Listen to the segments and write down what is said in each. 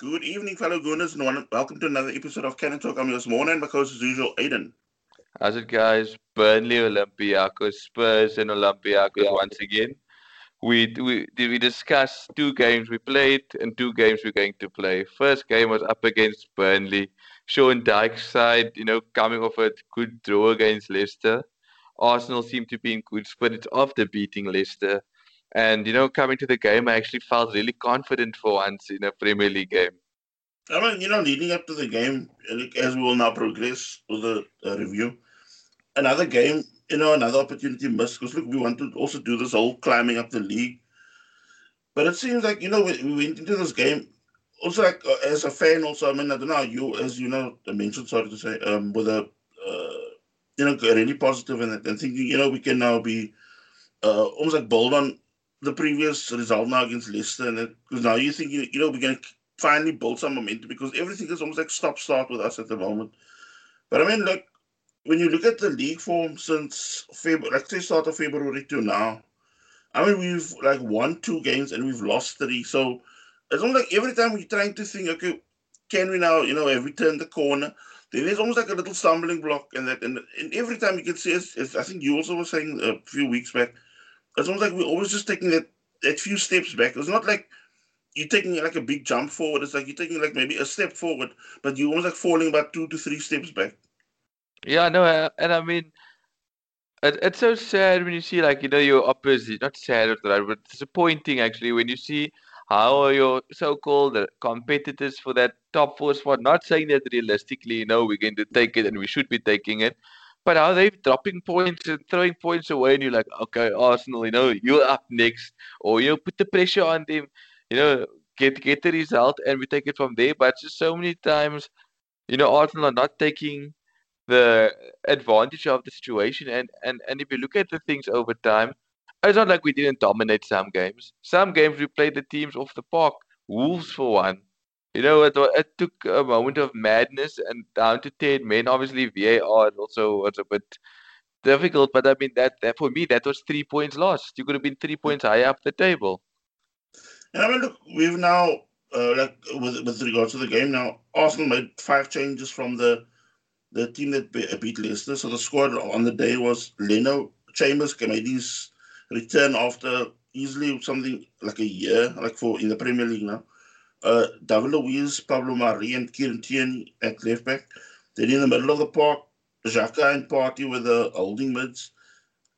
Good evening, fellow Gooners, and welcome to another episode of Cannon Talk. I'm your Mona and my as usual, Aiden. How's it, guys? Burnley, Olympiacos, Spurs, and Olympiacos yeah. once again. We we we discussed two games we played and two games we're going to play. First game was up against Burnley. Sean Dyche's side, you know, coming off a good draw against Leicester. Arsenal seemed to be in good spirits after beating Leicester. And you know, coming to the game, I actually felt really confident for once in a Premier League game. I mean, you know, leading up to the game, as we will now progress with the uh, review, another game, you know, another opportunity missed. Because look, we want to also do this whole climbing up the league, but it seems like you know we, we went into this game also like uh, as a fan. Also, I mean, I don't know you as you know, I mentioned sorry to say, um, with a uh, you know, really positive and, and thinking, you know, we can now be uh, almost like bold on the previous result now against Leicester, and because now you think you know we're going to finally build some momentum because everything is almost like stop start with us at the moment. But I mean, like when you look at the league form since February, like say start of February to now, I mean we've like won two games and we've lost three. So it's almost like every time we're trying to think, okay, can we now, you know, have we turned the corner? Then there's almost like a little stumbling block, and that, and, and every time you can see, it's, it's, I think you also were saying a few weeks back, it's almost like we're always just taking that, that few steps back. It's not like you're taking like a big jump forward. It's like you're taking like maybe a step forward, but you're almost like falling about two to three steps back. Yeah, no, uh, and I mean, it, it's so sad when you see like you know your opposite. Not sad, right, but disappointing actually when you see how your so-called competitors for that top four spot? Not saying that realistically, you know, we're going to take it and we should be taking it, but are they dropping points and throwing points away, and you're like, okay, Arsenal, you know, you're up next, or you know, put the pressure on them, you know, get get the result, and we take it from there. But just so many times, you know, Arsenal are not taking the advantage of the situation, and and and if you look at the things over time, it's not like we didn't dominate some games. Some games we played the teams off the park. Wolves for one. You know, it, it took a moment of madness and down to 10 men. Obviously, VAR also was a bit difficult, but I mean, that, that for me, that was three points lost. You could have been three points higher up the table. And I mean, look, we've now, uh, like with, with regards to the game now, Arsenal made five changes from the the team that beat Leicester. So the squad on the day was Leno, Chambers, Kamadi's return after easily something like a year, like for in the Premier League now uh, David Luiz, Pablo Mari, and Kieran Tierney at left back. Then in the middle of the park, Xhaka and Partey were the holding mids.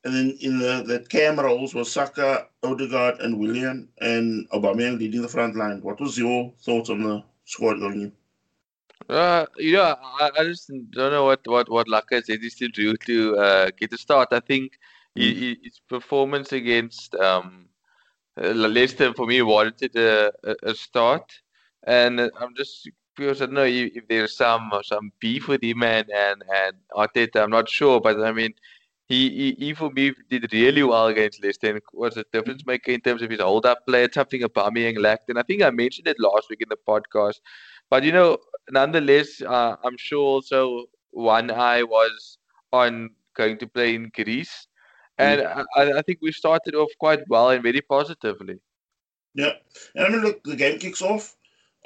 And then in the, the cam roles was Saka, Odegaard, and Willian, and Aubameyang leading the front line. What was your thoughts on the squad going in? Uh, yeah, I, I just don't know what what what Lacazette to do to uh, get a start. I think mm. he, his performance against um, Leicester for me warranted a, a, start, and I'm just curious. I don't know if, there's some some beef with him and and and Arteta. I'm not sure, but I mean, he, he, he for me did really well against Leicester and was a difference maker in terms of his hold up play. Something Aubameyang lacked, and I think I mentioned it last week in the podcast. But you know, nonetheless, uh, I'm sure also one eye was on going to play in Greece and. I, I think we started off quite well and very positively. Yeah, and I mean, look, the game kicks off.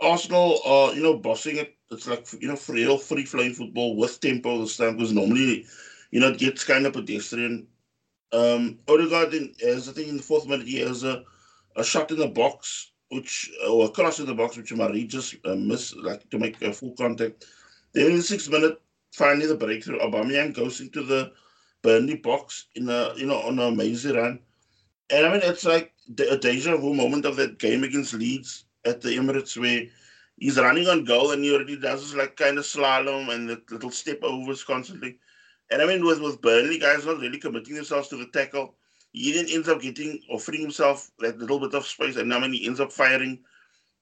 Arsenal are, you know, bossing it. It's like, you know, real free flowing football with tempo this time because normally, you know, it gets kind of pedestrian. Um, Odegaard, in, as I think in the fourth minute, he has a, a shot in the box, which, or a cross in the box, which Mari just uh, missed, like to make a full contact. Then in the sixth minute, finally the breakthrough, Aubameyang goes into the Burnley box in a you know on a amazing run. And I mean it's like a deja vu moment of that game against Leeds at the Emirates where he's running on goal and he already does this like kind of slalom and the little step overs constantly. And I mean with, with Burnley guys not really committing themselves to the tackle. He then ends up getting offering himself that little bit of space and I mean he ends up firing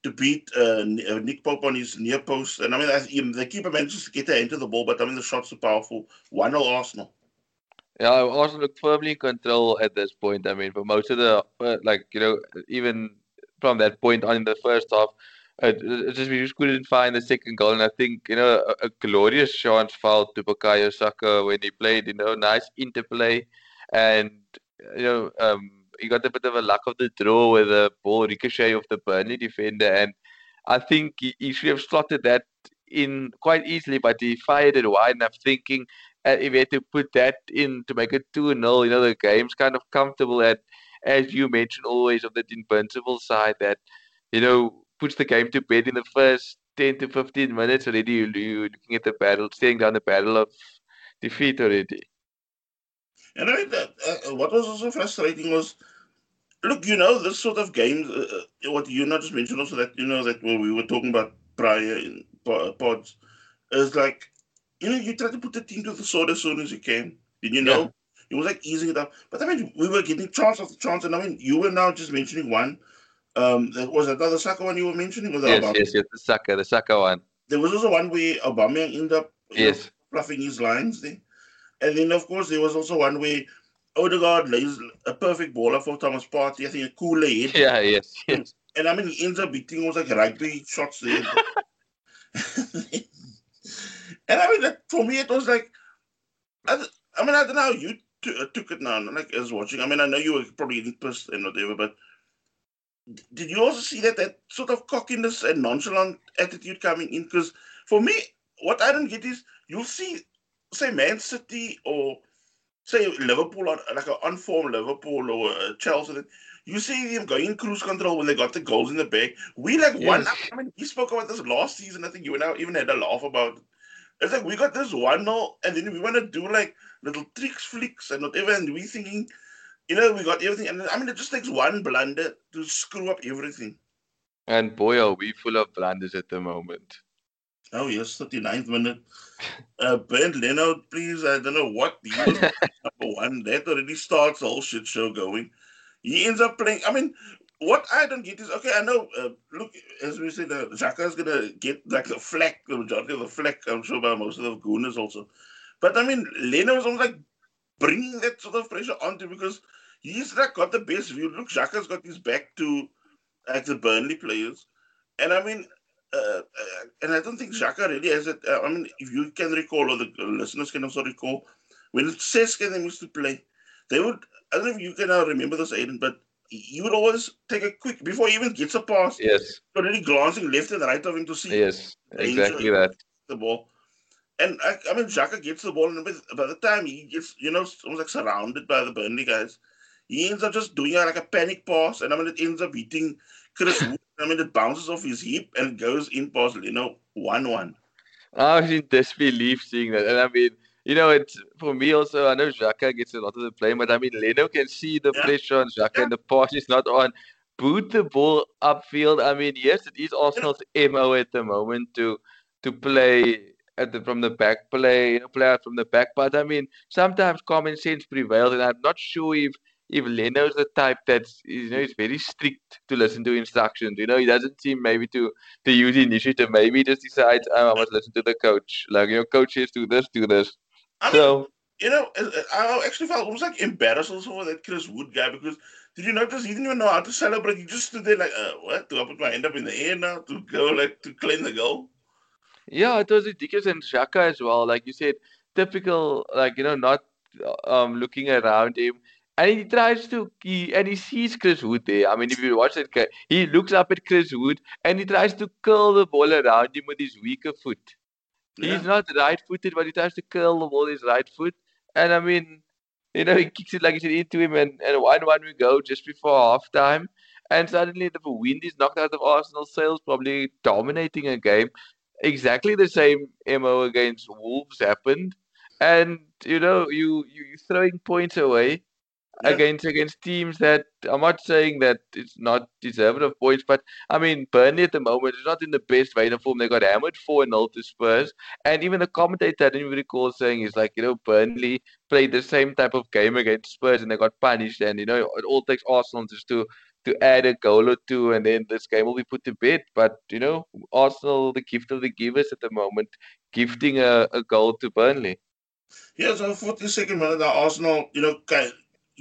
to beat uh, uh Nick Pope on his near post. And I mean, the keeper manages to get there into the ball, but I mean, the shots are powerful. 1 0 Arsenal. Yeah, Arsenal look firmly in control at this point. I mean, for most of the like you know, even from that point on in the first half, it, it just we just couldn't find the second goal. And I think you know a, a glorious chance foul to Bukayo Saka when he played. You know, nice interplay, and you know um, he got a bit of a luck of the draw with the ball ricochet of the Burnley defender and. I think he, he should have slotted that in quite easily, but he fired it wide enough, thinking uh, if he had to put that in to make it 2 0, you know, the game's kind of comfortable at, as you mentioned, always of that invincible side that, you know, puts the game to bed in the first 10 to 15 minutes already. You, you're looking at the battle, staring down the battle of defeat already. And I uh, what was also frustrating was, look, you know, this sort of games, uh, uh what you not just mentioned also that, you know, that what we were talking about prior in pods, is like, you know, you try to put the team to the sword as soon as you can. Did you know? Yeah. It was like easing it up. But I mean, we were getting chance after chance. And I mean, you were now just mentioning one. Um, there was another Saka one you were mentioning? Was yes, yes, yes, the Saka, the Saka one. There was also one where Obama ended up yes. Know, fluffing his lines there. And then, of course, there was also one where Odegaard lays a perfect baller for Thomas Partey. I think a cool lay. Yeah, yes, yes. And I mean, he ends up beating almost like rugby shots there. and I mean, that, for me, it was like, I, I mean, I don't know how you t- uh, took it now, like as watching. I mean, I know you were probably getting pissed and whatever, but did you also see that that sort of cockiness and nonchalant attitude coming in? Because for me, what I don't get is you'll see, say, Man City or say Liverpool, or like an unformed Liverpool or Chelsea, you see them going cruise control when they got the goals in the bag. We like yes. one. I mean, we spoke about this last season. I think you and I even had a laugh about. It. It's like we got this one now, and then we want to do like little tricks, flicks, and whatever. And we thinking, you know, we got everything. And I mean, it just takes one blunder to screw up everything. And boy, are we full of blunders at the moment. Oh, yes, 39th minute. Uh, Bernd Leno, please. I don't know what he was number one. That already starts the whole shit show going. He ends up playing. I mean, what I don't get is okay. I know. Uh, look, as we said, uh, is gonna get like the flack, the majority of the flack. I'm sure by most of the gooners also. But I mean, Leno is almost like bringing that sort of pressure onto because he's like got the best view. Look, Xhaka's got his back to like the Burnley players, and I mean, uh, uh, and I don't think Xhaka really has it. Uh, I mean, if you can recall, or the listeners can also recall, when Cesc and them used to play, they would. I don't know if you can now remember this, Aiden, but he would always take a quick before he even gets a pass. Yes. Already glancing left and right of him to see. Yes, exactly that. The ball. And I, I mean, Xhaka gets the ball, and by the time he gets, you know, almost like surrounded by the Burnley guys, he ends up just doing like a panic pass, and I mean, it ends up hitting Chris Wood. I mean, it bounces off his hip and goes in past, you know, 1 1. I was in disbelief seeing that. And I mean, you know, it's for me also. I know Xhaka gets a lot of the blame, but I mean, Leno can see the yeah. pressure on Xhaka, yeah. and the pass is not on. Boot the ball upfield. I mean, yes, it is Arsenal's mo at the moment to to play at the, from the back, play you know, play out from the back. But I mean, sometimes common sense prevails, and I'm not sure if if Leno's the type that's you know he's very strict to listen to instructions. You know, he doesn't seem maybe to to use initiative. Maybe he just decides, oh, I must listen to the coach. Like your know, coach says do this, do this. I so mean, you know, I actually felt almost like embarrassed also for that Chris Wood guy because did you notice he didn't even know how to celebrate? He just stood there like, uh, what? Do I put my hand up in the air now to go like to claim the goal? Yeah, it was ridiculous and Xhaka as well. Like you said, typical, like you know, not um looking around him. And he tries to, he, and he sees Chris Wood there. I mean, if you watch it, he looks up at Chris Wood and he tries to curl the ball around him with his weaker foot. He's not right footed, but he tries to curl the ball his right foot. And I mean, you know, he kicks it like he said into him, and, and 1 1 we go just before half time. And suddenly the wind is knocked out of Arsenal sails, probably dominating a game. Exactly the same MO against Wolves happened. And, you know, you, you, you're throwing points away yeah. against against teams that I'm not saying that it's not deserving of points, but I mean Burnley at the moment is not in the best vein of form. They got hammered four 0 to Spurs, and even the commentator I didn't recall saying is like you know Burnley played the same type of game against Spurs and they got punished, and you know it all takes Arsenal just to to add a goal or two, and then this game will be put to bed. But you know Arsenal, the gift of the givers at the moment, gifting a, a goal to Burnley. Yeah, so 42nd minute, that Arsenal, you know,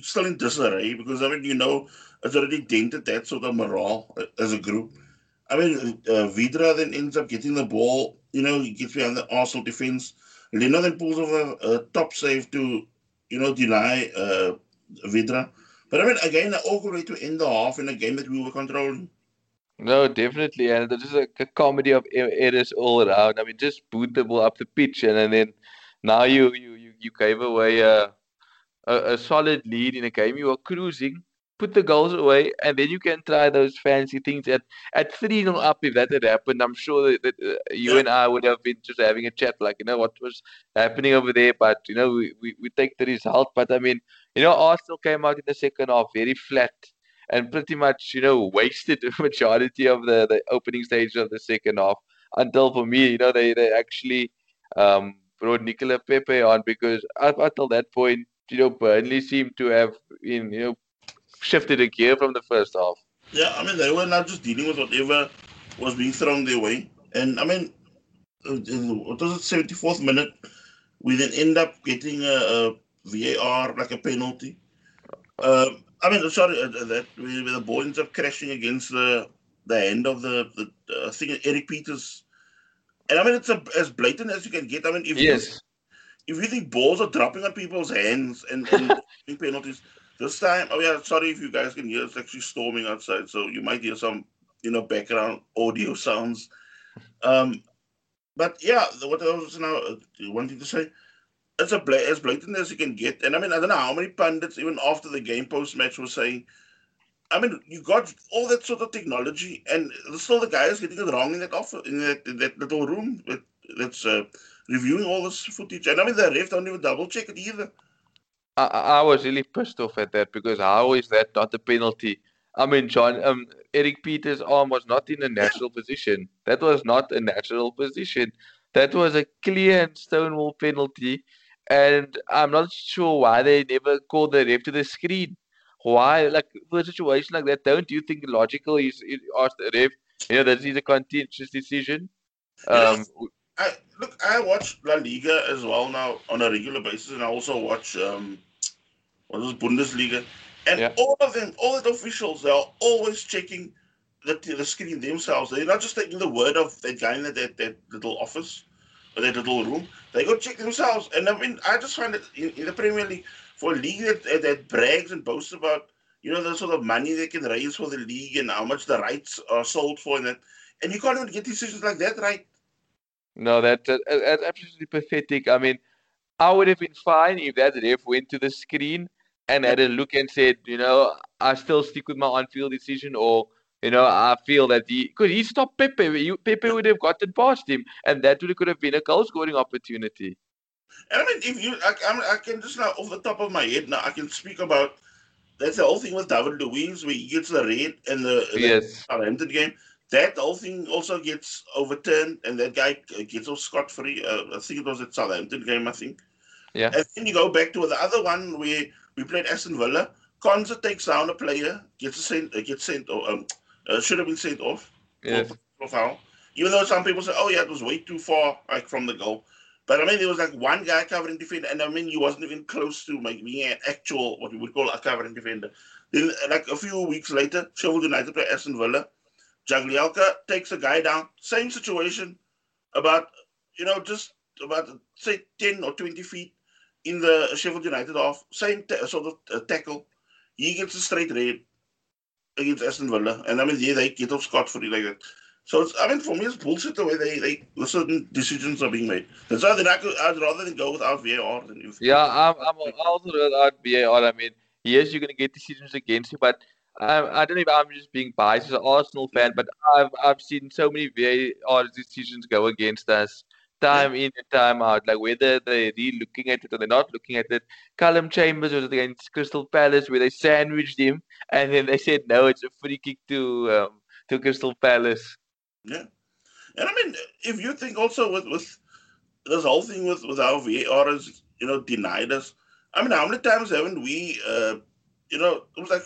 still in disarray because I mean, you know, it's already dented that sort of morale as a group. I mean, uh, Vydra then ends up getting the ball. You know, he gets behind the Arsenal defense. Leno then pulls off a, a top save to, you know, deny uh, Vydra. But I mean, again, an awkward way to end the half in a game that we were controlling. No, definitely, and this is a, a comedy of errors all around. I mean, just boot the ball up the pitch, and, and then now you you you, you gave away a, a a solid lead in a game. You are cruising, put the goals away, and then you can try those fancy things at at three 0 up. If that had happened, I'm sure that, that uh, you Yeah. and I would have been just having a chat, like you know what was happening over there. But you know, we, we, we take the result. But I mean, you know, Arsenal came out in the second half very flat and pretty much, you know, wasted the majority of the, the opening stage of the second half until for me, you know, they, they actually um, brought Nicola Pepe on because up until that point, you know, Burnley seemed to have in, you know, shifted a gear from the first half. Yeah, I mean, they were not just dealing with whatever was being thrown their way. And I mean, what was it, 74th minute? We then end up getting a, a VAR, like a penalty. Um, I mean, sorry, uh, uh, that where the ball ends up crashing against the the end of the, the uh, thing, Erik Pieters. And I mean, it's a, as blatant as you can get. I mean, if Yes. If you think balls are dropping on people's hands and, and penalties, this time, oh yeah, sorry if you guys can hear, it's actually storming outside, so you might hear some, you know, background audio sounds. Um, but yeah, what I was now uh, wanting to say, it's a bla- as blatant as you can get. And I mean, I don't know how many pundits, even after the game post match, were saying, I mean, you got all that sort of technology, and still the guy is getting it wrong in that offer in that, in that little room that, that's uh, reviewing all this footage. And I mean, the ref don't even double check it either. I, I was really pissed off at that because how is that not a penalty? I mean, John, um, Erik Pieters' arm was not in a natural position. That was not a natural position. That was a clear and stonewall penalty, and I'm not sure why they never called the ref to the screen. Why, like for a situation like that, don't you think logical is, is ask the ref? You know, that is a contentious decision. Um, I look. I watch La Liga as well now on a regular basis, and I also watch um, what is Bundesliga, and Yeah. all of them, all the officials, they are always checking the the screen themselves. They're not just taking the word of that guy in that, that, little office or that little room. They go check themselves, and I mean, I just find it in, in the Premier League for a league that, that, that brags and boasts about you know the sort of money they can raise for the league and how much the rights are sold for, and that, and you can't even get decisions like that right. No, that, that that's absolutely pathetic. I mean. I would have been fine if that ref went to the screen and had a look and said, you know, I still stick with my on-field decision, or you know, I feel that he because he stopped Pepe. You, Pepe would have gotten past him, and that would could have been a goal-scoring opportunity. And I mean, if you, I, I'm, I can just now off the top of my head now, I can speak about that's the whole thing with David Luiz where he gets the red in the, in the Yes, Southampton game. That whole thing also gets overturned, and that guy gets off scot free. Uh, I think it was at Southampton game, I think. yeah, And then you go back to the other one where we played Aston Villa. Konsa takes down a player, gets a sent, uh, gets sent, or um, uh, should have been sent off for, for foul. Even though some people say, "Oh yeah, it was way too far, like from the goal." But I mean, there was like one guy covering defender, and I mean, he wasn't even close to like being an actual what we would call a covering defender. Then, like a few weeks later, Sheffield United play Aston Villa. Jagielka takes a guy down, same situation, about you know just about say ten or twenty feet in the Sheffield United half, same ta- sort of uh, tackle. He gets a straight red against Aston Villa, and I mean, yeah, they get off scot free like that. So I mean, for me, it's bullshit the way they, they the certain decisions are being made. That's why then I could, I'd rather than go without VAR than if yeah. I'm I'm also without VAR. I mean, yes, you're gonna get decisions against you, but I I don't know if I'm just being biased as an Arsenal fan, but I've I've seen so many VAR decisions go against us. Time in and time out, like whether they're really looking at it or they're not looking at it. Callum Chambers was against Crystal Palace where they sandwiched him, and then they said no, it's a free kick to um, to Crystal Palace. Yeah, and I mean, if you think also with with this whole thing with with how VAR is, you know, denied us. I mean, how many times haven't we, uh, you know, it was like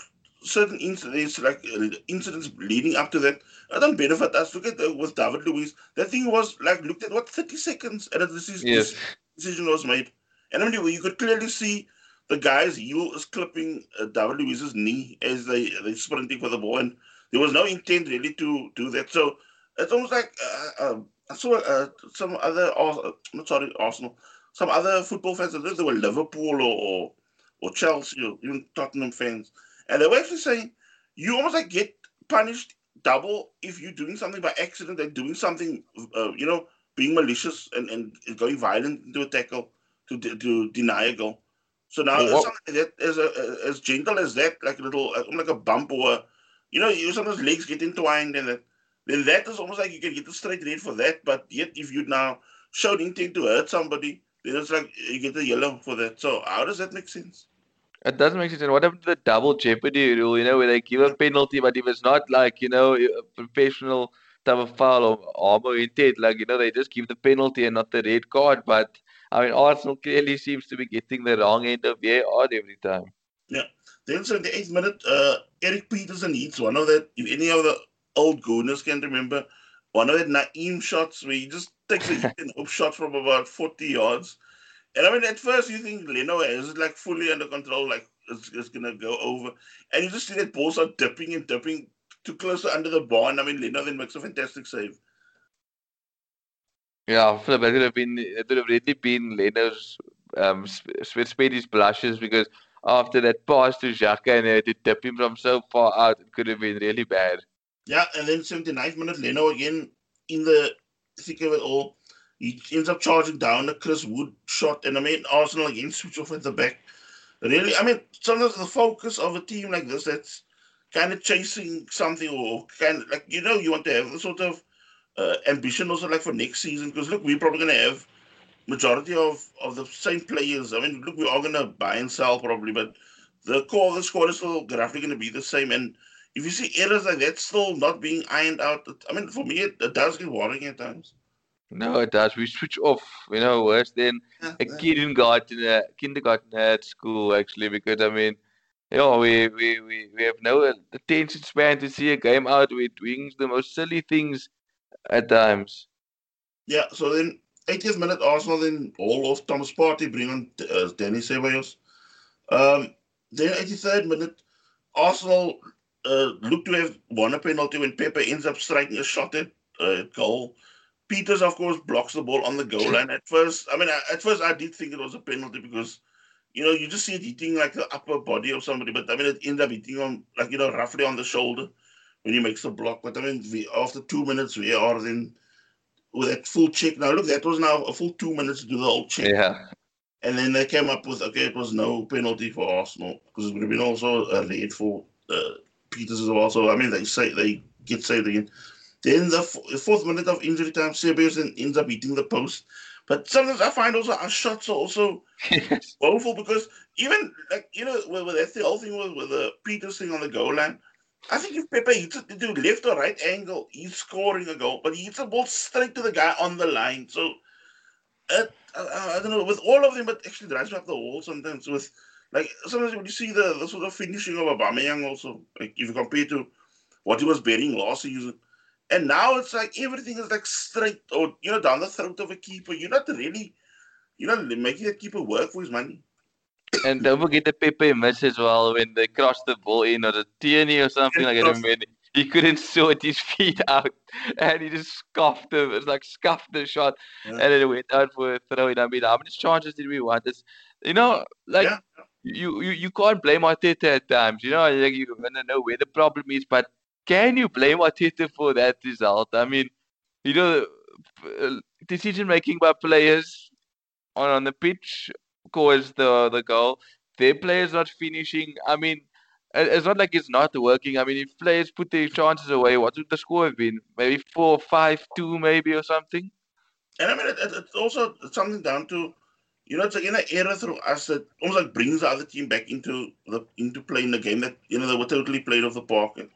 certain incidents, like uh, incidents leading up to that, I don't benefit us. Look at with David Luiz. That thing was like looked at what thirty seconds, and this is Yes, decision was made. And I mean, you could clearly see the guy's heel is clipping uh, David Luiz's knee as they they sprinting for the ball, and there was no intent really to do that. So it's almost like uh, uh, I saw uh, some other, uh, not sorry, Arsenal, some other football fans. I don't know if they were Liverpool or, or or Chelsea or even Tottenham fans, and they were actually saying you almost like get punished double if you're doing something by accident and doing something, uh, you know, being malicious and, and going violent into a tackle to to deny a goal. So now well, something like that as a, as gentle as that, like a little like a bump or a, you know, you sometimes legs get entwined and that, then that is almost like you can get a straight red for that. But yet if you now show intent to hurt somebody, then it's like you get a yellow for that. So how does that make sense? It doesn't make sense. And what happened to the double jeopardy rule? You know, where they give a penalty, but if it's not like you know professional type of foul or armor intent, like you know, they just give the penalty and not the red card. But I mean, Arsenal clearly seems to be getting the wrong end of VAR every time. Yeah. Then, the eighth minute, uh, Erik Petersen hits one of that. If any of the old gooners can remember, one of that Nayim shots where he just takes a up shot from about 40 yards. And I mean, at first you think Leno is like fully under control, like it's, it's going to go over. And you just see that ball start dipping and dipping too close under the bar. And I mean, Leno then makes a fantastic save. Yeah, Philip, it would have been it would have really been Leno's um Speedy's blushes because after that pass to Xhaka and had to tip him from so far out, it could have been really bad. Yeah, and then 79th minute, Leno again in the thick of it all. He ends up charging down a Chris Wood shot, and I mean Arsenal again switch off at the back. Really, I mean sometimes the focus of a team like this that's kind of chasing something or kind of like you know you want to have the sort of uh, ambition also like for next season. Because look we're probably going to have majority of of the same players. I mean look we are going to buy and sell probably but the core of the squad is still graphically going to be the same. And if you see errors like that still not being ironed out i mean for me it, it does get worrying at times no, it does. We switch off, you know, worse than yeah, a kindergarten, uh, kindergarten at school, actually, because I mean, you know, we, we, we, we have no attention span to see a game out. We're doing the most silly things at times. Yeah, so then 80th minute, Arsenal then all off Thomas Partey, bring on uh, Dani Ceballos. Um, then 83rd minute, Arsenal uh, look to have won a penalty when Pepe ends up striking a shot at uh, goal. Pieters, of course, blocks the ball on the goal line. At first, I mean, at first I did think it was a penalty because, you know, you just see it hitting like the upper body of somebody, but I mean, it ended up hitting on, like, you know, roughly on the shoulder when he makes the block. But I mean, we, after two minutes, we are then with that full check. Now, look, that was now a full two minutes to do the whole check. Yeah. And then they came up with, okay, it was no penalty for Arsenal because it would have been also a red for uh, Pieters as well. So, I mean, they say they get saved again. Then the, f- fourth minute of injury time, Ceballos ends up hitting the post. But sometimes I find also our shots are also woeful because even like you know, with that's the whole thing with, with the Pieters thing on the goal line. I think if Pepe hits it to left or right angle, he's scoring a goal. But he hits the ball straight to the guy on the line. So, uh, I, I, don't know, with all of them, but actually drives me up the wall sometimes. With like sometimes when you see the, the sort of finishing of Aubameyang also, like if you compare to what he was bearing last season, and now it's like everything is like straight or you know down the throat of a keeper. You're not really, you know, making a keeper work for his money. And don't forget the Pepe miss as well when they crossed the ball in or the Tierney or something like that. He couldn't sort his feet out and he just scuffed him. It's like scuffed the shot yeah. and it went out for a throw in. I mean, how many chances did we want? It's, you know, like yeah. you, you you can't blame Arteta at times. You know, like you to know where the problem is, but can you blame Arteta for that result? I mean, you know, decision making by players on, on the pitch caused the the goal. Their players not finishing. I mean, it's not like it's not working. I mean, if players put their chances away, what would the score have been? Maybe four, five, two, maybe or something. And I mean, it, it's also something down to, you know, it's an error through us that almost like brings the other team back into the into playing the game that you know they were totally played off the park. And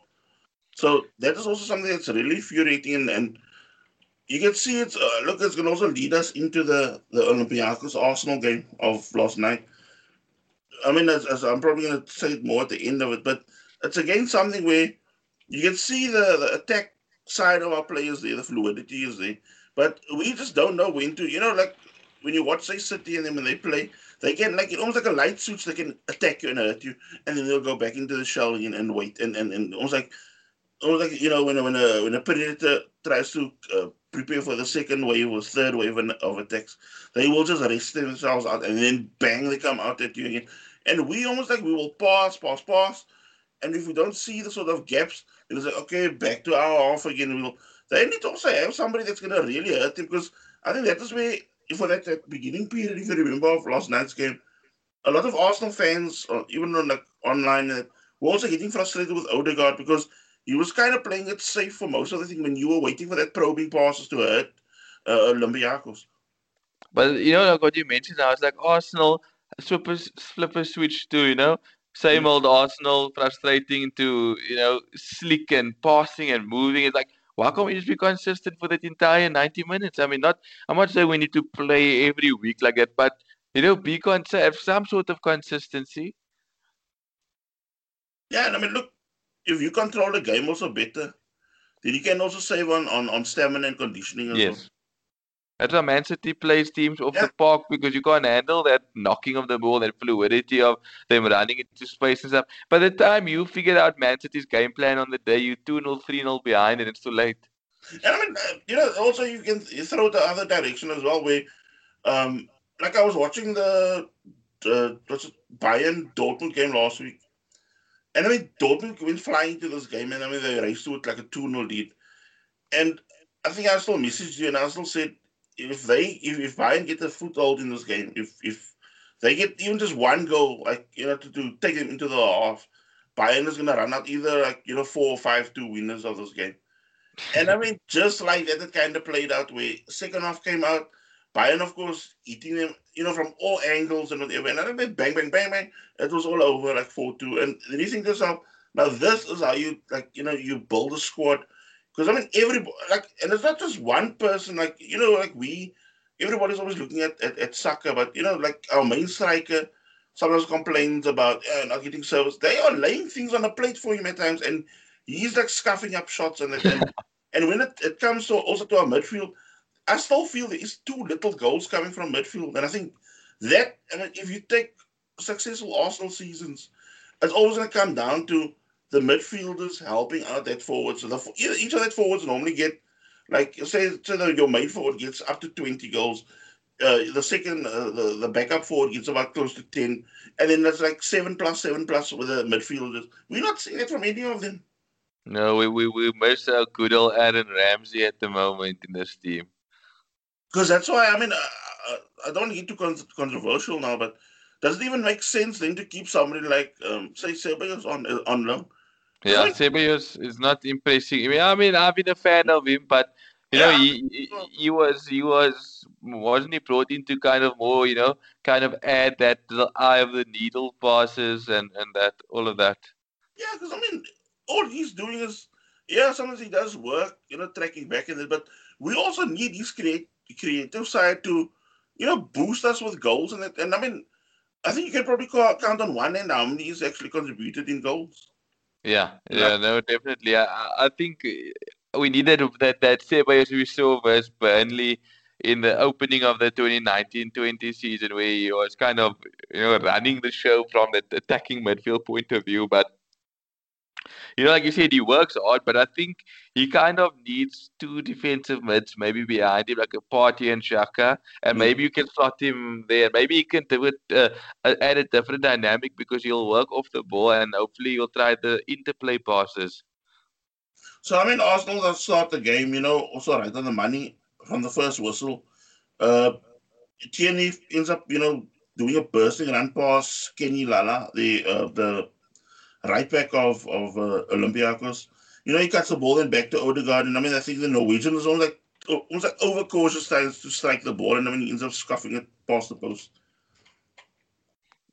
so that is also something that's really infuriating and, and you can see it's uh, look it's going to also lead us into the the Olympiacos Arsenal game of last night. I mean, as, as I'm probably going to say it more at the end of it, but it's again something where you can see the, the attack side of our players there, the fluidity is there, but we just don't know when to. You know, like when you watch say City and then when they play, they can like almost like a light switch. They can attack you and hurt you, and then they'll go back into the shell and, and wait and, and, and almost like almost like you know when when a when a predator tries to uh, prepare for the second wave or third wave of attacks, they will just rest themselves out and then bang they come out at you again. And we almost like we will pass, pass, pass, and if we don't see the sort of gaps, it was like, okay, back to our half again. We'll, they need to also have somebody that's to really hurt him because I think that is where, for that, that beginning period, if you remember of last night's game, a lot of Arsenal fans, or even on like online, uh, were also getting frustrated with Odegaard because he was kind of playing it safe for most of the thing when you were waiting for that probing passes to hurt uh, Olympiacos. But you know, like what you mentioned, I was like Arsenal super flipper switch to you know same old Arsenal, frustrating to you know slick and passing and moving. It's like why can't we just be consistent for that entire ninety minutes? I mean, not I'm not saying we need to play every week like that, but you know, be consistent, have some sort of consistency. Yeah, and I mean, look, if you control the game also better, then you can also save on on, on stamina and conditioning as yes. well. That's why Man City plays teams off yeah. the park because you can't handle that knocking of the ball, that fluidity of them running into space and stuff. By the time you figure out Man City's game plan on the day, you 2 0, 3 0 behind, and it's too late. And I mean, uh, you know, also you can throw the other direction as well, where, um, like I was watching the what's it, Bayern Dortmund game last week, and I mean, Dortmund went flying to this game, and I mean, they raced to it like a 2 0 lead. And I think I still messaged you, and I still said, if they if, if Bayern get a foothold in this game, if if they get even just one goal, like you know, to, to take them into the half, Bayern is gonna run out either like you know four or five two winners of this game. And I mean, just like that, it kind of played out. Where second half came out, Bayern, of course, eating them, you know, from all angles and whatever. And then bang, bang, bang, bang, it was all over like four two. And then you think to yourself, now this is how you like, you know, you build a squad because I mean, everybody like, and it's not just one person. Like you know, like we, everybody's always looking at at, at Saka, but you know, like our main striker sometimes complains about uh, not getting service. They are laying things on the plate for him at times, and he's like scuffing up shots. And and, and when it, it comes to also to our midfield, I still feel there is too little goals coming from midfield, and I think that I mean, if you take successful Arsenal seasons, it's always going to come down to the midfielders helping out that forward. So the, each of that forwards normally get, like, say, your main forward gets up to 20 goals. Uh, the second, uh, the, the backup forward gets about close to 10. And then that's like 7 plus, 7 plus with the midfielders. We're not seeing it from any of them. No, we, we, we miss our good old Aaron Ramsey at the moment in this team. Because that's why, I mean, uh, I don't get too con- controversial now, but does it even make sense then to keep somebody like, um, say, Ceballos on, on loan? Yeah, Ceballos is not impressing. I mean, I mean, I've been a fan of him, but you yeah. know, he, he was he was wasn't he brought in to kind of more, you know, kind of add that the eye of the needle passes and and that all of that. Yeah, because I mean, all he's doing is yeah, sometimes he does work, you know, tracking back in it, but we also need his create, creative side to, you know, boost us with goals and And I mean, I think you can probably count on one hand how many he's actually contributed in goals. Yeah, yeah, no, definitely. I, I think we needed that that Ceballos we saw versus Burnley in the opening of the 2019-20 season, where he was kind of you know running the show from the attacking midfield point of view, but you know, like you said, he works hard, but I think he kind of needs two defensive mids maybe behind him, like a Partey and Xhaka, and mm. maybe you can slot him there. Maybe he can do it, uh, add a different dynamic because he'll work off the ball and hopefully he'll try the interplay passes. So, I mean, Arsenal that start the game, you know, also right on the money from the first whistle. Uh, Tierney ends up, you know, doing a bursting run past Kenny Lala, the uh, the right back of of uh, Olympiacos. You know, he cuts the ball then back to Odegaard, and I mean, I think the Norwegian is almost like almost like overcautious to strike the ball, and I mean, he ends up scuffing it past the post.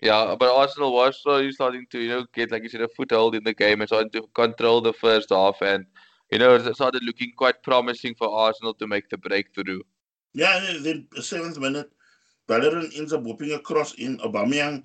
Yeah, but Arsenal was slowly starting to, you know, get like you said, a foothold in the game and starting to control the first half, and you know, it started looking quite promising for Arsenal to make the breakthrough. Yeah, and then the seventh minute, Bellerin ends up whooping across in Aubameyang,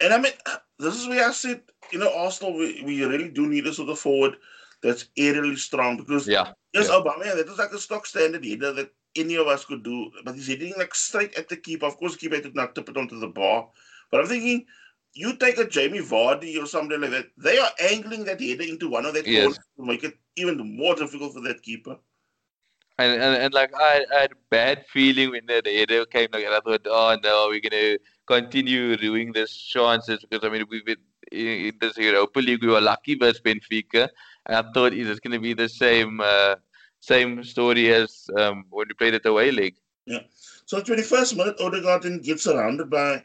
and I mean, this is where I said, you know, Arsenal, we, we really do need a sort of forward that's aerially strong because yeah, yes, yeah. Obama, that is like a stock standard header that any of us could do, but he's hitting like straight at the keeper. Of course, the keeper did not tip it onto the bar, but I'm thinking you take a Jamie Vardy or something like that, they are angling that header into one of that yes. corners to make it even more difficult for that keeper. And, and, and like I, I had a bad feeling when the header came like I thought, oh no, we're gonna continue doing this chances because I mean we've been in this Europa League we were lucky versus Benfica And I thought, is it going to be the same uh, same story as um, when we played at the away league. Yeah. So 21st minute, Odegaard gets surrounded by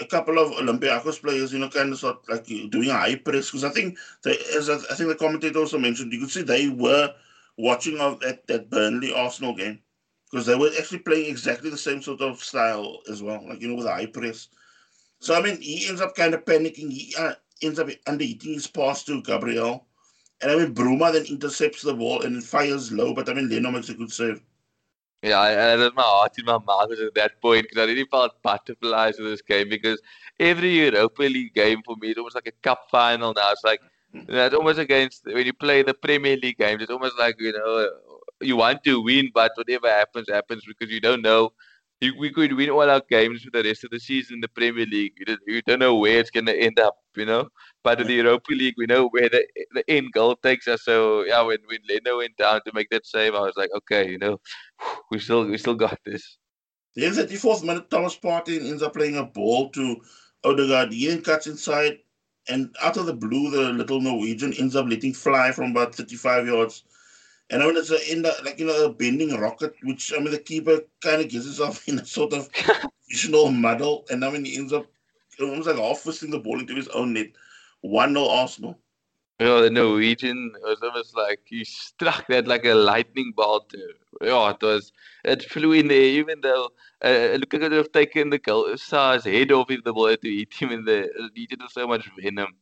a couple of Olympiacos players, you know, kind of sort like doing a high press. Because I think, they, as I, I think the commentator also mentioned, you could see they were watching of that, that Burnley Arsenal game because they were actually playing exactly the same sort of style as well, like you know, with a high press. So I mean, he ends up kind of panicking. He uh, ends up undereating his pass to Gabriel, and I mean, Bruma then intercepts the ball and fires low, but I mean, Leno makes a good save. Yeah, I, I had my heart in my mouth at that point because I really felt butterflies with this game because every Europa League game for me, it was like a cup final now. It's like it's almost against when you play the Premier League games. It's almost like you know you want to win, but whatever happens, happens because you don't know. You, we could win all our games for the rest of the season in the Premier League. You don't, you don't know where it's going to end up, you know. But in the Europa League, we know where the, the end goal takes us. So yeah, when when Leno went down to make that save, I was like, okay, you know, we still we still got this. The 34th minute, Thomas Partey ends up playing a ball to Odegaard. Then cuts inside, and out of the blue, the little Norwegian ends up letting fly from about 35 yards and I mean, it's a, in the, like, you know, a bending rocket, which, I mean, the keeper kind of gets himself in a sort of positional muddle. And I mean, he ends up almost like half fisting the ball into his own net. 1 0 Arsenal. Yeah, the Norwegian was almost like he struck that like a lightning bolt. Yeah, it was. It flew in there, even though uh, look could have taken the his head off if the ball to eat him in the. He did so much venom.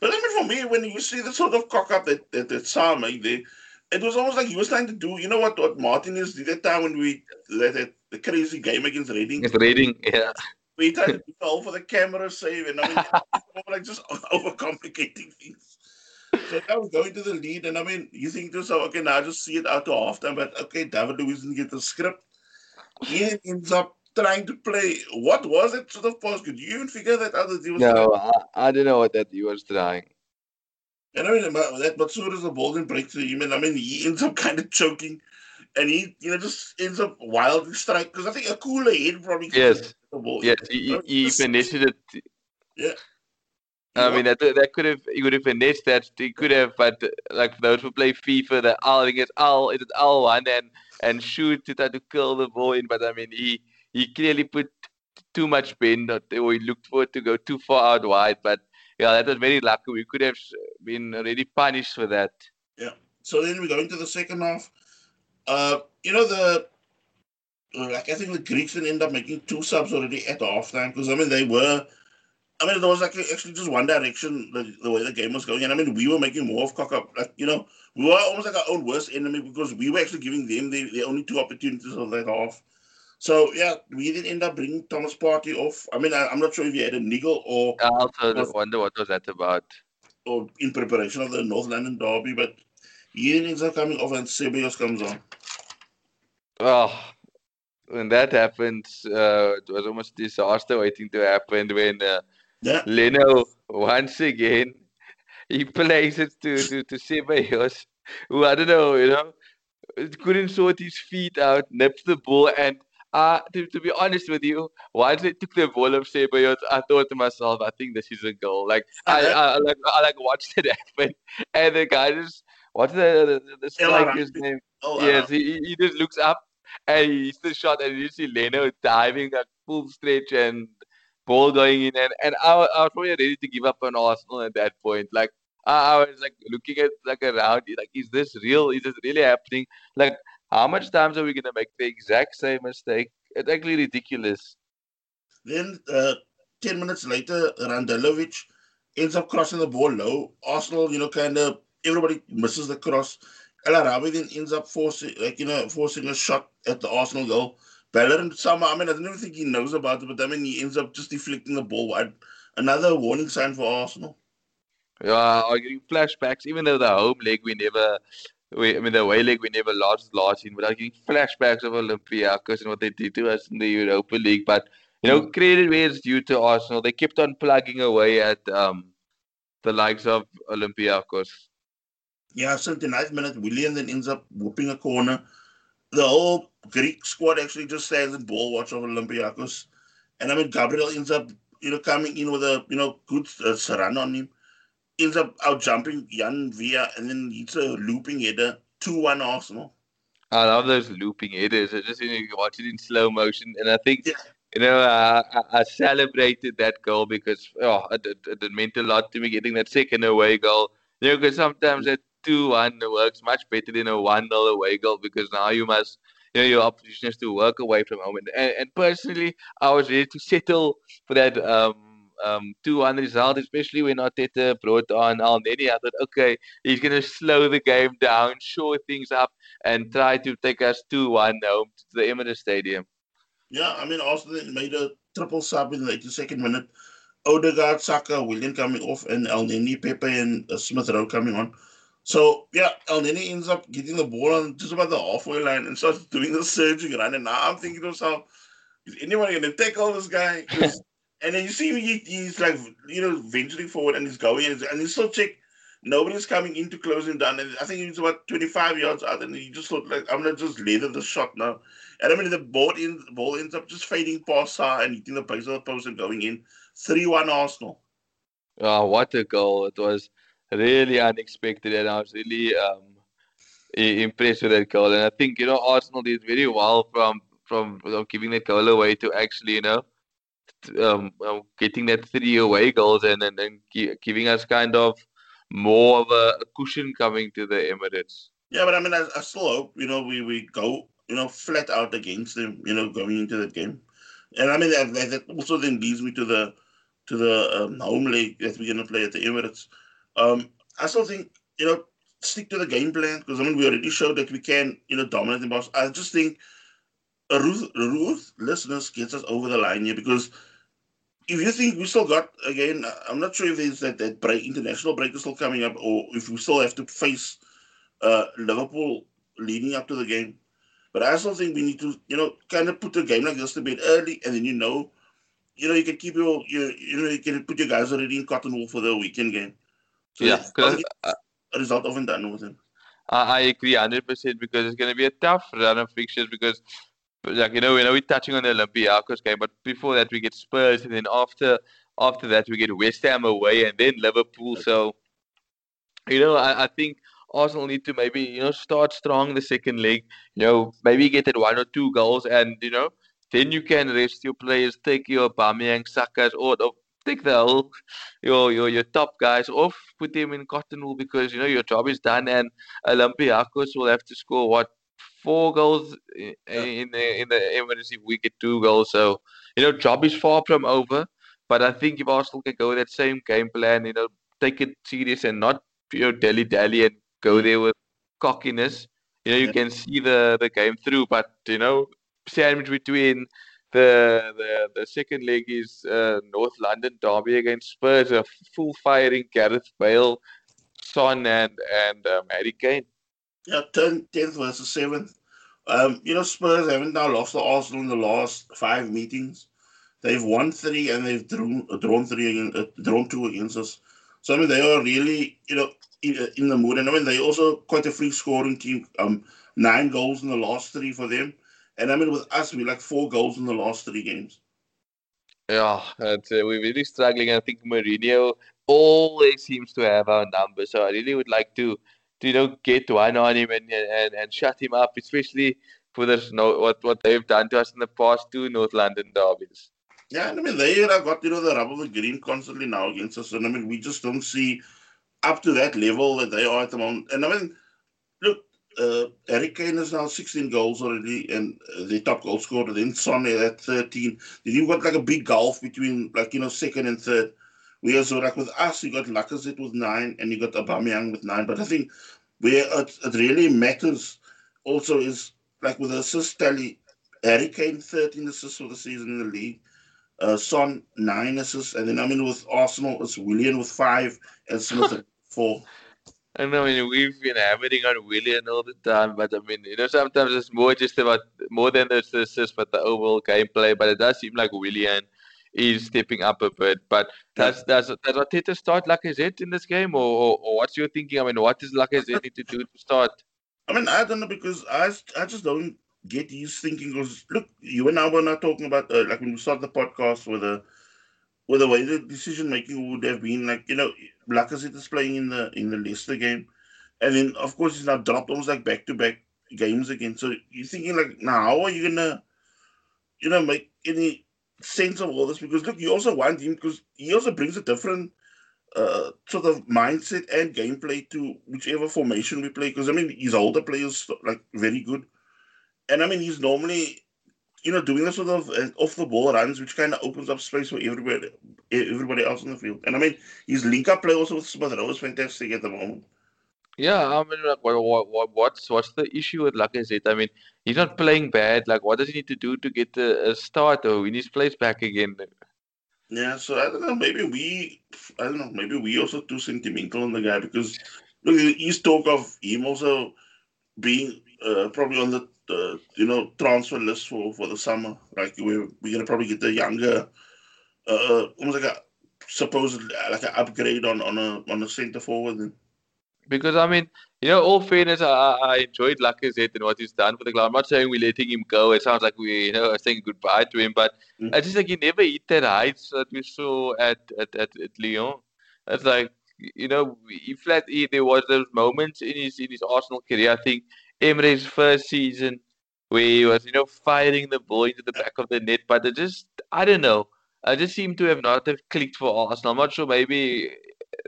But I mean, for me, when you see the sort of cock up that that, that Sam made there, it was almost like he was trying to do, you know what, what Martinez did that time when we that, that the crazy game against Reading. It's Reading, yeah. We tried to go for the camera save, and I mean, like just overcomplicating things. So now we're going to the lead, and I mean, you think to yourself, okay, now I just see it out to halftime, but okay, David Luiz didn't get the script. He ends up trying to play. What was it sort of post? Could you even figure that out? That he was no, I, I don't know what that he was trying. And I mean, that Matsura is a ball and breakthrough. You mean, I mean, he ends up kind of choking, and he, you know, just ends up wildly strike because I think a cooler head probably. Yes. Yes, he, he, he finished it. Yeah. I mean that that could have he would have finessed that he could have but like those who play FIFA the all I think it's all it's all one and and shoot to try to kill the ball in but I mean he he clearly put too much bend or he looked for it to go too far out wide but yeah, that was very lucky. We could have been already punished for that. Yeah. So then we go into the second half. Uh, you know the like I think the Greeks didn't end up making two subs already at halftime because I mean they were. I mean, there was like actually just one direction the, the way the game was going, and I mean we were making more of cock up. Like you know, we were almost like our own worst enemy because we were actually giving them the, the only two opportunities of that half. So yeah, we didn't end up bringing Thomas Partey off. I mean, I, am not sure if he had a niggle or. I also or, wonder what was that about. Or in preparation of the North London derby, but he ends up coming off and Ceballos comes on. Oh, when that happens, uh, it was almost disaster waiting to happen when uh, yeah. Leno once again he plays it to to to Ceballos, who I don't know, you know, couldn't sort his feet out, nips the ball, and uh, to, to be honest with you, once they took the ball of Ceballos, I thought to myself, I think this is a goal. Like I, I, I like I like watched it happen, and the guy just what's the the, the striker's name? Oh, yes, he, he just looks up and he's the shot, and you see Leno diving at full stretch and ball going in, and and I, I was probably ready to give up on Arsenal at that point. Like I, was like looking at like around, like is this real? Is this really happening? Like how much times are we to make the exact same mistake? It's actually ridiculous. Then, uh, 10 minutes later, Randelovic ends up crossing the ball low. Arsenal, you know, kind of everybody misses the cross. El Arabi then ends up forcing, like, you know, forcing a shot at the Arsenal goal. Bellerin, somehow, I mean, I don't even think he knows about it, but I mean, he ends up just deflecting the ball wide. Another warning sign for Arsenal. Yeah, I'm getting flashbacks. Even though the home leg we never we, I mean, the away leg we never lost last year, but I'm getting flashbacks of Olympiacos and what they did to us in the Europa League. But you know, credit where it's due to Arsenal. They kept on plugging away at um, the likes of Olympiacos. Yeah, 79th minute, Willian then ends up whooping a corner. The whole Greek squad actually just stands in ball watch of Olympiacos. And I mean, Gabriel ends up, you know, coming in with a, you know, good uh, run on him. ends up out jumping Jan Via, and then it's a looping header, 2 1 Arsenal. I love those looping headers. I just you know, watch it in slow motion, and I think Yeah. you know uh, I, I celebrated that goal because oh, it, it, it meant a lot to me getting that second away goal. You know, because sometimes that two one works much better than a one 0 away goal because now you must. You know, your opposition has to work away from home, and, and, personally, I was ready to settle for that um um two one result, especially when Arteta brought on Elneny. I thought, okay, he's gonna slow the game down, shore things up, and try to take us 2 1 home to the Emirates Stadium. Yeah, I mean, Arsenal made a triple sub in the 82nd minute. Odegaard, Saka, Willian coming off, and Elneny, Pepe, and uh, Smith Rowe coming on. So, yeah, Elneny ends up getting the ball on just about the halfway line and starts doing the surging run. And now I'm thinking to myself, is anyone going to tackle this guy? and then you see he, he's like, you know, venturing forward and he's going and, and he's still check. Nobody's coming in to close him down. And I think he's about 25 yards out. And he just thought, like, I'm going to just leather the shot now. And I mean, the ball, in, the ball ends up just fading past Sá and hitting the base of the post and going in. 3 1 Arsenal. Oh, what a goal! It was really unexpected, and I was really um, impressed with that goal. And I think you know Arsenal did very well from from, from giving that goal away to actually you know um, um, getting that three away goals and and, and gi- giving us kind of more of a, cushion coming to the Emirates. Yeah, but I mean, I, I still hope, you know, we, we go, you know, flat out against them, you know, going into that game. And I mean, that, that, also then leads me to the to the um, home leg that we're going to play at the Emirates. Um, I still think, you know, stick to the game plan because, I mean, we already showed that we can, you know, dominate the boss. I just think a ruth, ruthlessness gets us over the line here because if you think we still got, again, I'm not sure if there's that, that break, international break is still coming up or if we still have to face uh, Liverpool leading up to the game. But I still think we need to, you know, kind of put the game like this a bit early, and then you know, you know, you can keep your, your you know, you can put your guys already in cotton wool for the weekend game. So Yeah, that's 'cause a result of done with. I, I agree hundred percent because it's going to be a tough run of fixtures because, like you know, we know we're touching on the Olympiacos game, but before that we get Spurs, and then after after that we get West Ham away, and then Liverpool. So, you know, I, I think Arsenal need to maybe you know start strong in the second leg. You know, maybe get that one or two goals, and you know, then you can rest your players, take your Aubameyang, Saka's, or, or take the whole your your your top guys off, put them in cotton wool because you know your job is done, and Olympiacos will have to score what four goals i- in the in the if we get two goals. So you know, job is far from over. But I think if Arsenal can go with that same game plan, you know, take it serious and not you know dilly dally and go there with cockiness, you know, you Yeah. can see the the game through. But you know, sandwich between the the the second leg is uh, North London derby against Spurs, a full firing Gareth Bale, Son and and um, Harry Kane. Yeah, 10th, 10th versus 7th. Um, you know, Spurs haven't now lost to Arsenal in the last five meetings. They've won three and they've drawn, drawn three uh, drawn two against us. So I mean, they are really, you know, in, in the mood. And I mean, they also quite a free scoring team. Um, nine goals in the last three for them. And I mean, with us, we like four goals in the last three games. Yeah, uh, we're really struggling. I think Mourinho always seems to have our number, so I really would like to, to you know, get one on him and and, and shut him up, especially for this no what what they've done to us in the past two North London derbies. Yeah, and I mean, they have got, you know, the rub of the green constantly now against us. And I mean, we just don't see up to that level that they are at the moment. And I mean, look, uh, Harry Kane has now 16 goals already, and uh, the top goal scorer. Then Son at 13. Then you've got like a big gulf between, like, you know, second and third. Whereas, like, with us, you got Lacazette with nine, and you got Aubameyang with nine. But I think where it, it really matters also is, like, with assist tally, Harry Kane 13 assists for the season in the league. Uh, Son nine assists, and then I mean with Arsenal, it's Willian with five and Smith four. I know, I mean, we've been hammering on Willian all the time, but I mean, you know, sometimes it's more just about more than the assists, but the overall gameplay. But it does seem like Willian is stepping up a bit. But does does does Arteta start Lacazette in this game, or, or, or what's your thinking? I mean, what does Lacazette need to do to start? I mean, I don't know because I, I just don't get his thinking. Because look, you and I were not talking about uh, like when we started the podcast with the with the way the decision making would have been. Like you know, Lacazette is playing in the in the Leicester game, and then of course he's now dropped almost like back to back games again. So you're thinking like, now how are you gonna, you know, make any sense of all this? Because look, you also want him because he also brings a different uh, sort of mindset and gameplay to whichever formation we play. Because I mean, his older players like very good, and I mean he's normally you know, doing the sort of uh, off the ball runs, which kind of opens up space for everybody, everybody else on the field. And I mean, his link up play also with Smith Rowe is fantastic at the moment. Yeah, I mean, like, what, what, what's what's the issue with Lacazette? I mean, he's not playing bad. Like, what does he need to do to get a, a start or win his place back again? Yeah, so I don't know. Maybe we, I don't know. Maybe we also too sentimental on the guy because look, he's talk of him also being uh, probably on the uh, you know transfer list for for the summer. Like we're we're gonna probably get the younger, uh, almost like a supposedly like an upgrade on on a on a centre forward. Then. Because I mean, you know, all fairness, I, I enjoyed Lacazette and what he's done for the club. I'm not saying we're letting him go. It sounds like we, you know, are saying goodbye to him, but mm. I just like he never hit that heights that we saw at at, at, at Lyon. It's like you know, he flat. He, there was those moments in his in his Arsenal career. I think Emery's first season where he was, you know, firing the ball into the back of the net, but it just, I don't know. I just seem to have not have clicked for Arsenal. I'm not sure. Maybe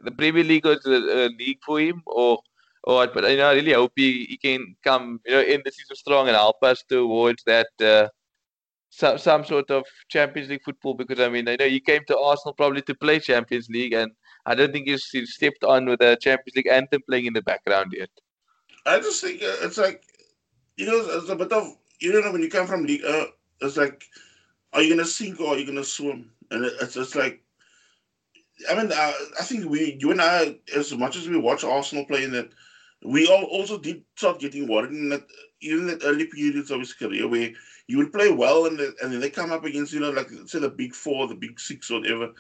the Premier League was a, a league for him, or or what. But you know, I really hope he, he can come, you know, in the season strong and help us towards that uh, some some sort of Champions League football. Because I mean, I know he came to Arsenal probably to play Champions League, and I don't think he's, he's stepped on with the Champions League anthem playing in the background yet. I just think uh, it's like, you know, it's a bit of, you know, when you come from league, uh, it's like, are you gonna sink or are you gonna swim? And it's just like, I mean, uh, I think we, you and I, as much as we watch Arsenal playing that, we all also did start getting worried in that, even that early periods of his career where you would play well and, the, and then they come up against, you know, like say the big four, the big six, or whatever,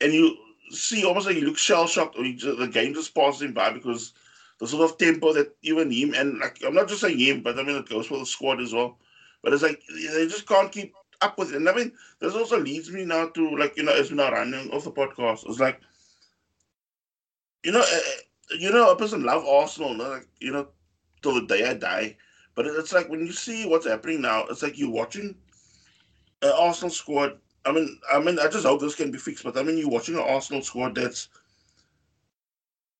and you see almost like you look shell shocked or just, the game just passes him by because the sort of tempo that even him and like I'm not just saying him, but I mean it goes for the squad as well. But it's like they just can't keep up with it. And I mean, this also leads me now to like you know as we're now running off the podcast, it's like you know, uh, you know, a person love Arsenal, like you know, till the day I die. But it's like when you see what's happening now, it's like you're watching an Arsenal squad. I mean, I mean, I just hope this can be fixed. But I mean, you're watching an Arsenal squad that's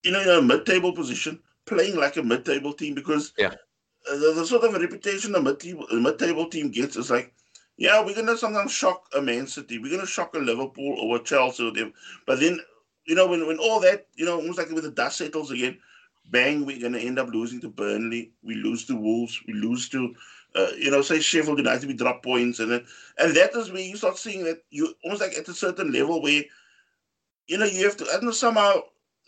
you know in a mid-table position playing like a mid-table team because yeah. the, the sort of reputation a mid-table, mid-table team gets is like, yeah, we're gonna sometimes shock a Man City, we're gonna shock a Liverpool or a Chelsea or them, but then you know when when all that you know almost like when the dust settles again, bang, we're gonna end up losing to Burnley, we lose to Wolves, we lose to. Uh, you know, say Sheffield United, we drop points, and then, and that is where you start seeing that you almost like at a certain level where, you know, you have to. I don't know somehow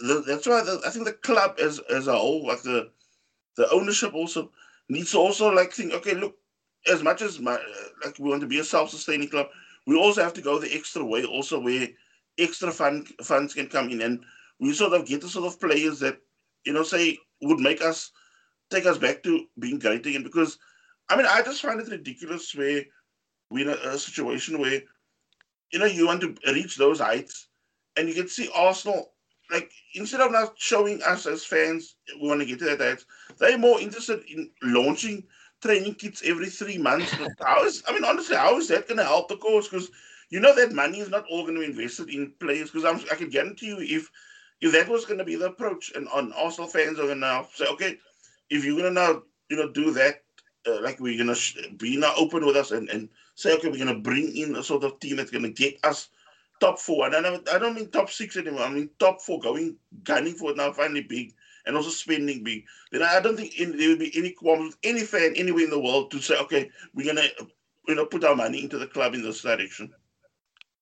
the, that's why the, I think the club as as a whole, like the the ownership also needs to also like think, okay, look, as much as my like we want to be a self-sustaining club, we also have to go the extra way, also where extra fund funds can come in, and we sort of get the sort of players that you know say would make us take us back to being great again. Because I mean, I just find it ridiculous where we're in a, a situation where you know you want to reach those heights, and you can see Arsenal like instead of now showing us as fans, we want to get to that. They're more interested in launching training kits every three months. how is I mean honestly, how is that going to help the cause? Because you know that money is not all going to be invested in players. Because I can guarantee you, if if that was going to be the approach, and on Arsenal fans are going to say, okay, if you're going to now you know do that, uh, like we're going to sh- be now open with us and and say, okay, we're going to bring in a sort of team that's going to get us top four. And I don't, I don't mean top six anymore. I mean top four, going gunning for it now, finally big, and also spending big. Then I don't think in, there will be any qualms with any fan anywhere in the world to say, okay, we're gonna, you know, put our money into the club in this direction.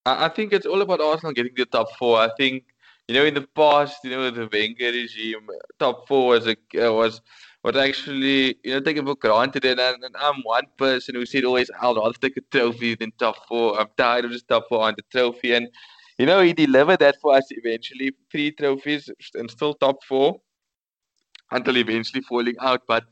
I think it's all about Arsenal getting the top four. I think you know in the past, you know, the Wenger regime, top four was a was was actually you know taken for granted. And, and I'm one person who said always, I'll rather take a trophy than top four. I'm tired of just top four on the trophy. And you know he delivered that for us eventually, three trophies and still top four until eventually falling out. But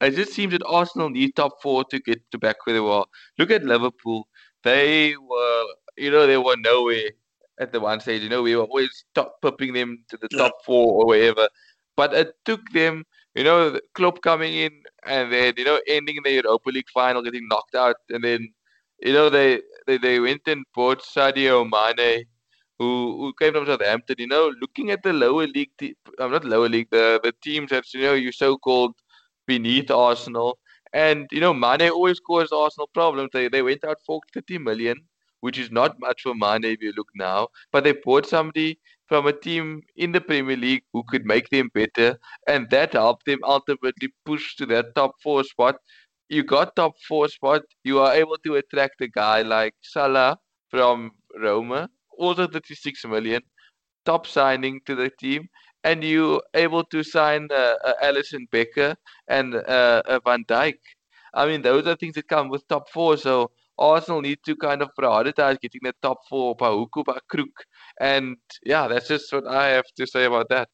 it just seems that Arsenal need top four to get to back where they were. Look at Liverpool; they were you know they were nowhere at the one stage. You know, we were always top pipping them to the top four or wherever. But it took them, you know, Klopp coming in and then, you know, ending the Europa League final, getting knocked out. And then, you know, they, they, they went and bought Sadio Mane, who, who came from Southampton. You know, looking at the lower league, te- I'm not lower league, the, the teams that, you know, you so called beneath Arsenal. And, you know, Mane always caused Arsenal problems. They, they went out for 30 million which is not much for Mane if you look now. But they bought somebody from a team in the Premier League who could make them better, and that helped them ultimately push to that top four spot. You got top four spot, you are able to attract a guy like Salah from Roma, also 36 million, top signing to the team, and you able to sign uh, uh, Alisson Becker and uh, uh, Van Dijk. I mean, those are things that come with top four. So Arsenal need to kind of prioritize getting the top four by hook or by crook. And yeah, that's just what I have to say about that.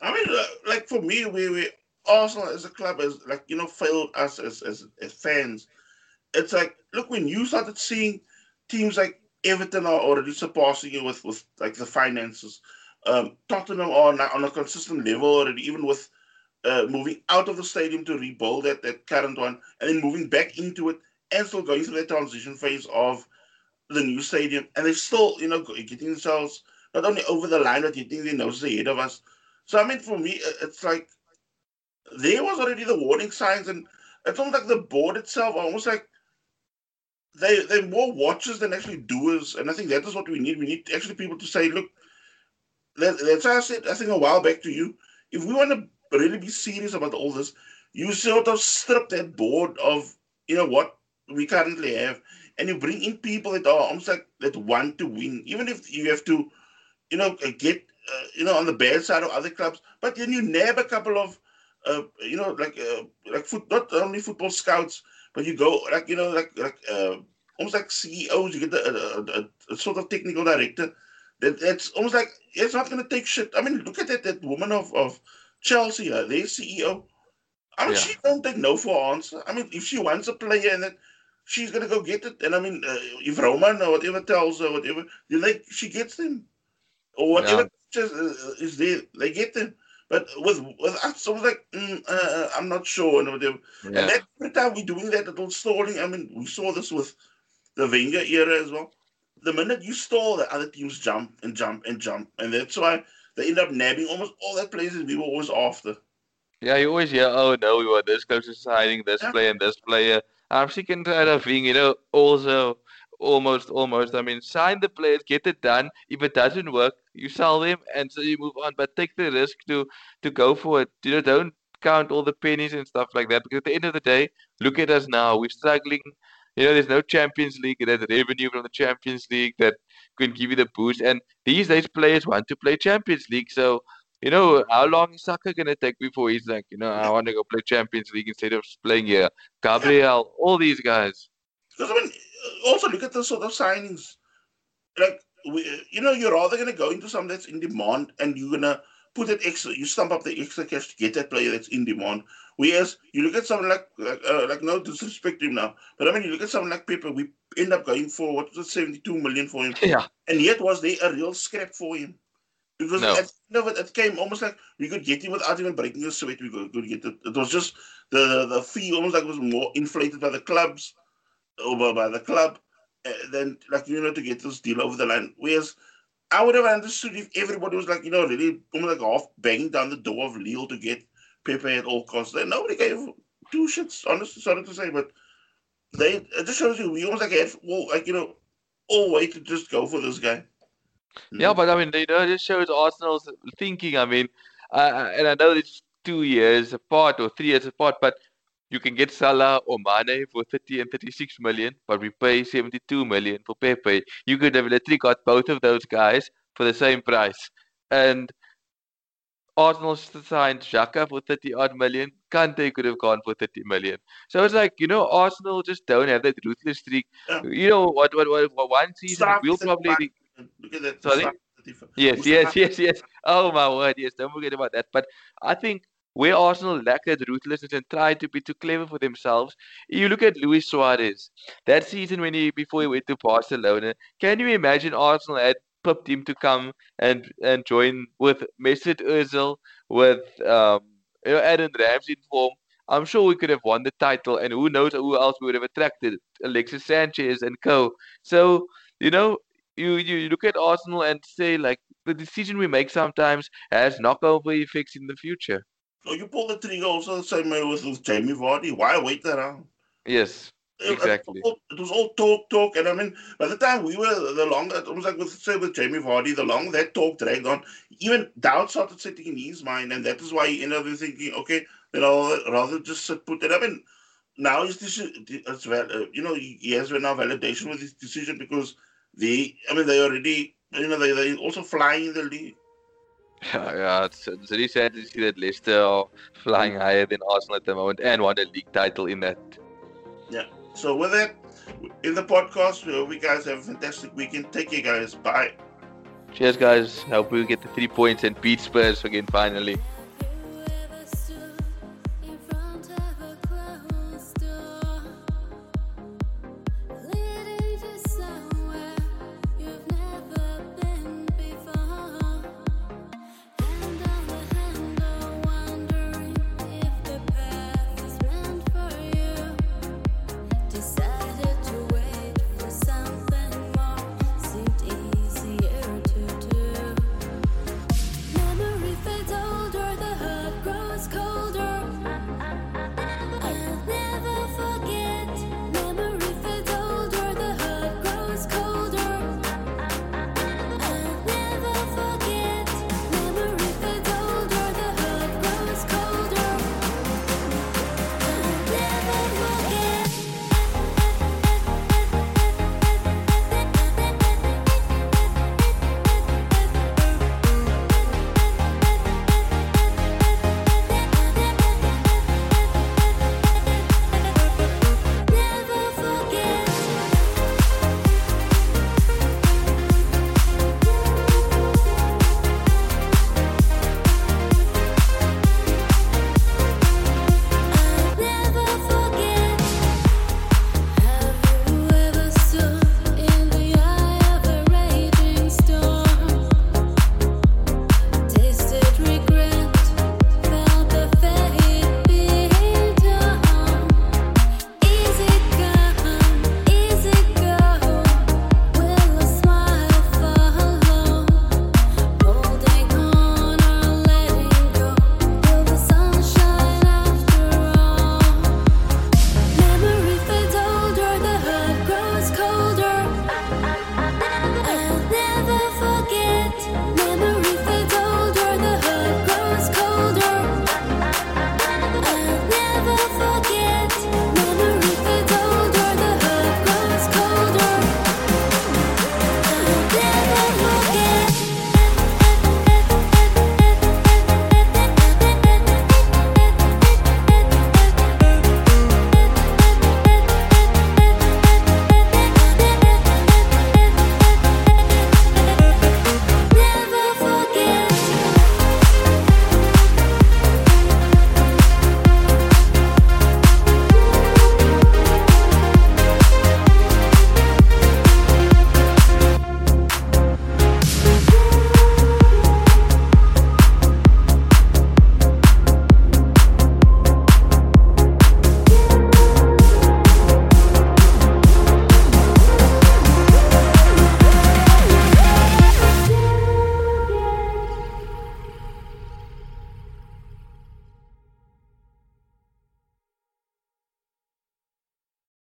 I mean, uh, like for me, we, we Arsenal as a club has like you know failed us as, as as fans. It's like look when you started seeing teams like Everton are already surpassing you with with like the finances. Um, Tottenham are on, on a consistent level already, even with uh, moving out of the stadium to rebuild that, that current one and then moving back into it and still going through that transition phase of the new stadium, and they're still, you know, getting themselves not only over the line, but getting their noses ahead of us. So I mean, for me, it's like there was already the warning signs, and it's almost like the board itself, almost like they they're more watchers than actually doers, and I think that is what we need. We need actually people to say, look, that, that's I said I think a while back to you, if we want to really be serious about all this, you sort of strip that board of you know what we currently have, and you bring in people that are almost like that want to win, even if you have to, you know, get uh, you know on the bad side of other clubs, but then you nab a couple of, uh, you know, like uh, like foot, not only football scouts, but you go like you know like like uh, almost like CEOs. You get a, a, a, a sort of technical director. That, that's almost like it's not going to take shit. I mean, look at that that woman of of Chelsea, uh, their CEO. I mean, yeah. she don't take no for answer. I mean, if she wants a player and that she's gonna go get it. And I mean, uh, if Roman or whatever tells her whatever, like she gets them, or whatever yeah. just, uh, is there, they get them. But with with us, I was like, mm, uh, uh, I'm not sure, and whatever. Yeah. And that, every time we're doing that little stalling, I mean, we saw this with the Wenger era as well. The minute you stall, the other teams jump and jump and jump, and that's why they end up nabbing almost all that places we were always after. Yeah, you always hear, oh no, we were this close to signing this yeah. player and this player. I'm and tired of being, you know, also almost, almost. I mean, sign the players, get it done. If it doesn't work, you sell them, and so you move on. But take the risk to to go for it. You know, don't count all the pennies and stuff like that. Because at the end of the day, look at us now. We're struggling. You know, there's no Champions League. There's revenue from the Champions League that can give you the boost. And these days, players want to play Champions League. So you know, how long is Saka gonna take before he's like, you know, I want to go play Champions League instead of playing here? Gabriel, all these guys. Because I mean, also look at the sort of signings. Like, we, you know, you're rather gonna go into something that's in demand, and you're gonna put that extra, you stump up the extra cash to get that player that's in demand. Whereas you look at someone like, like, uh, like no disrespect to him now, but I mean, you look at someone like Pepe, we end up going for what was it, 72 million for him. Yeah. And yet, was there a real scrap for him? Because no. at the it, it came almost like we could get him without even breaking a sweat. We could, could get it. It was just the the fee almost like it was more inflated by the clubs, over by the club, uh, than like you know to get this deal over the line. Whereas I would have understood if everybody was like you know really almost like half banging down the door of Lille to get Pepe at all costs. Then nobody gave two shits. Honestly, sorry to say, but they it just shows you we almost like had well like you know all way to just go for this guy. Yeah, but I mean, you know, it just shows Arsenal's thinking. I mean, uh, and I know it's two years apart or three years apart, but you can get Salah or Mane for 30 and 36 million, but we pay 72 million for Pepe. You could have literally got both of those guys for the same price. And Arsenal signed Xhaka for 30 odd million. Kante could have gone for 30 million. So it's like, you know, Arsenal just don't have that ruthless streak. Yeah. You know, what, what, what, what one season we'll probably. Look at that. Sorry. Yes, yes, yes, yes. Oh my word, yes. Don't forget about that. But I think where Arsenal lacked that ruthlessness and tried to be too clever for themselves, you look at Luis Suarez. That season when he before he went to Barcelona, can you imagine Arsenal had pipped him to come and and join with Mesut Ozil, with um, you know, Aaron Ramsey in form. I'm sure we could have won the title, and who knows who else we would have attracted, Alexis Sanchez and co. So you know, you you look at Arsenal and say like the decision we make sometimes has knockover effects in the future. So you pull the trigger also the same way with, with Jamie Vardy. Why wait around? Yes, exactly. It, was all, it was all talk, talk, and I mean, by the time we were the longer, it was like with say with Jamie Vardy, the longer that talk dragged on, even doubt started sitting in his mind, and that is why he ended up thinking, okay, you know, rather just sit, put it. I mean, now his decision, it's well, uh, you know, he has now validation with his decision because they, I mean, they already, you know, they they also flying in the league. Yeah, yeah, it's, it's really sad to see that Leicester are flying higher than Arsenal at the moment and won a league title in that. Yeah. So with that, in the podcast, we hope you guys have a fantastic weekend. Take care, guys. Bye. Cheers, guys. Hope we get the three points and beat Spurs again finally.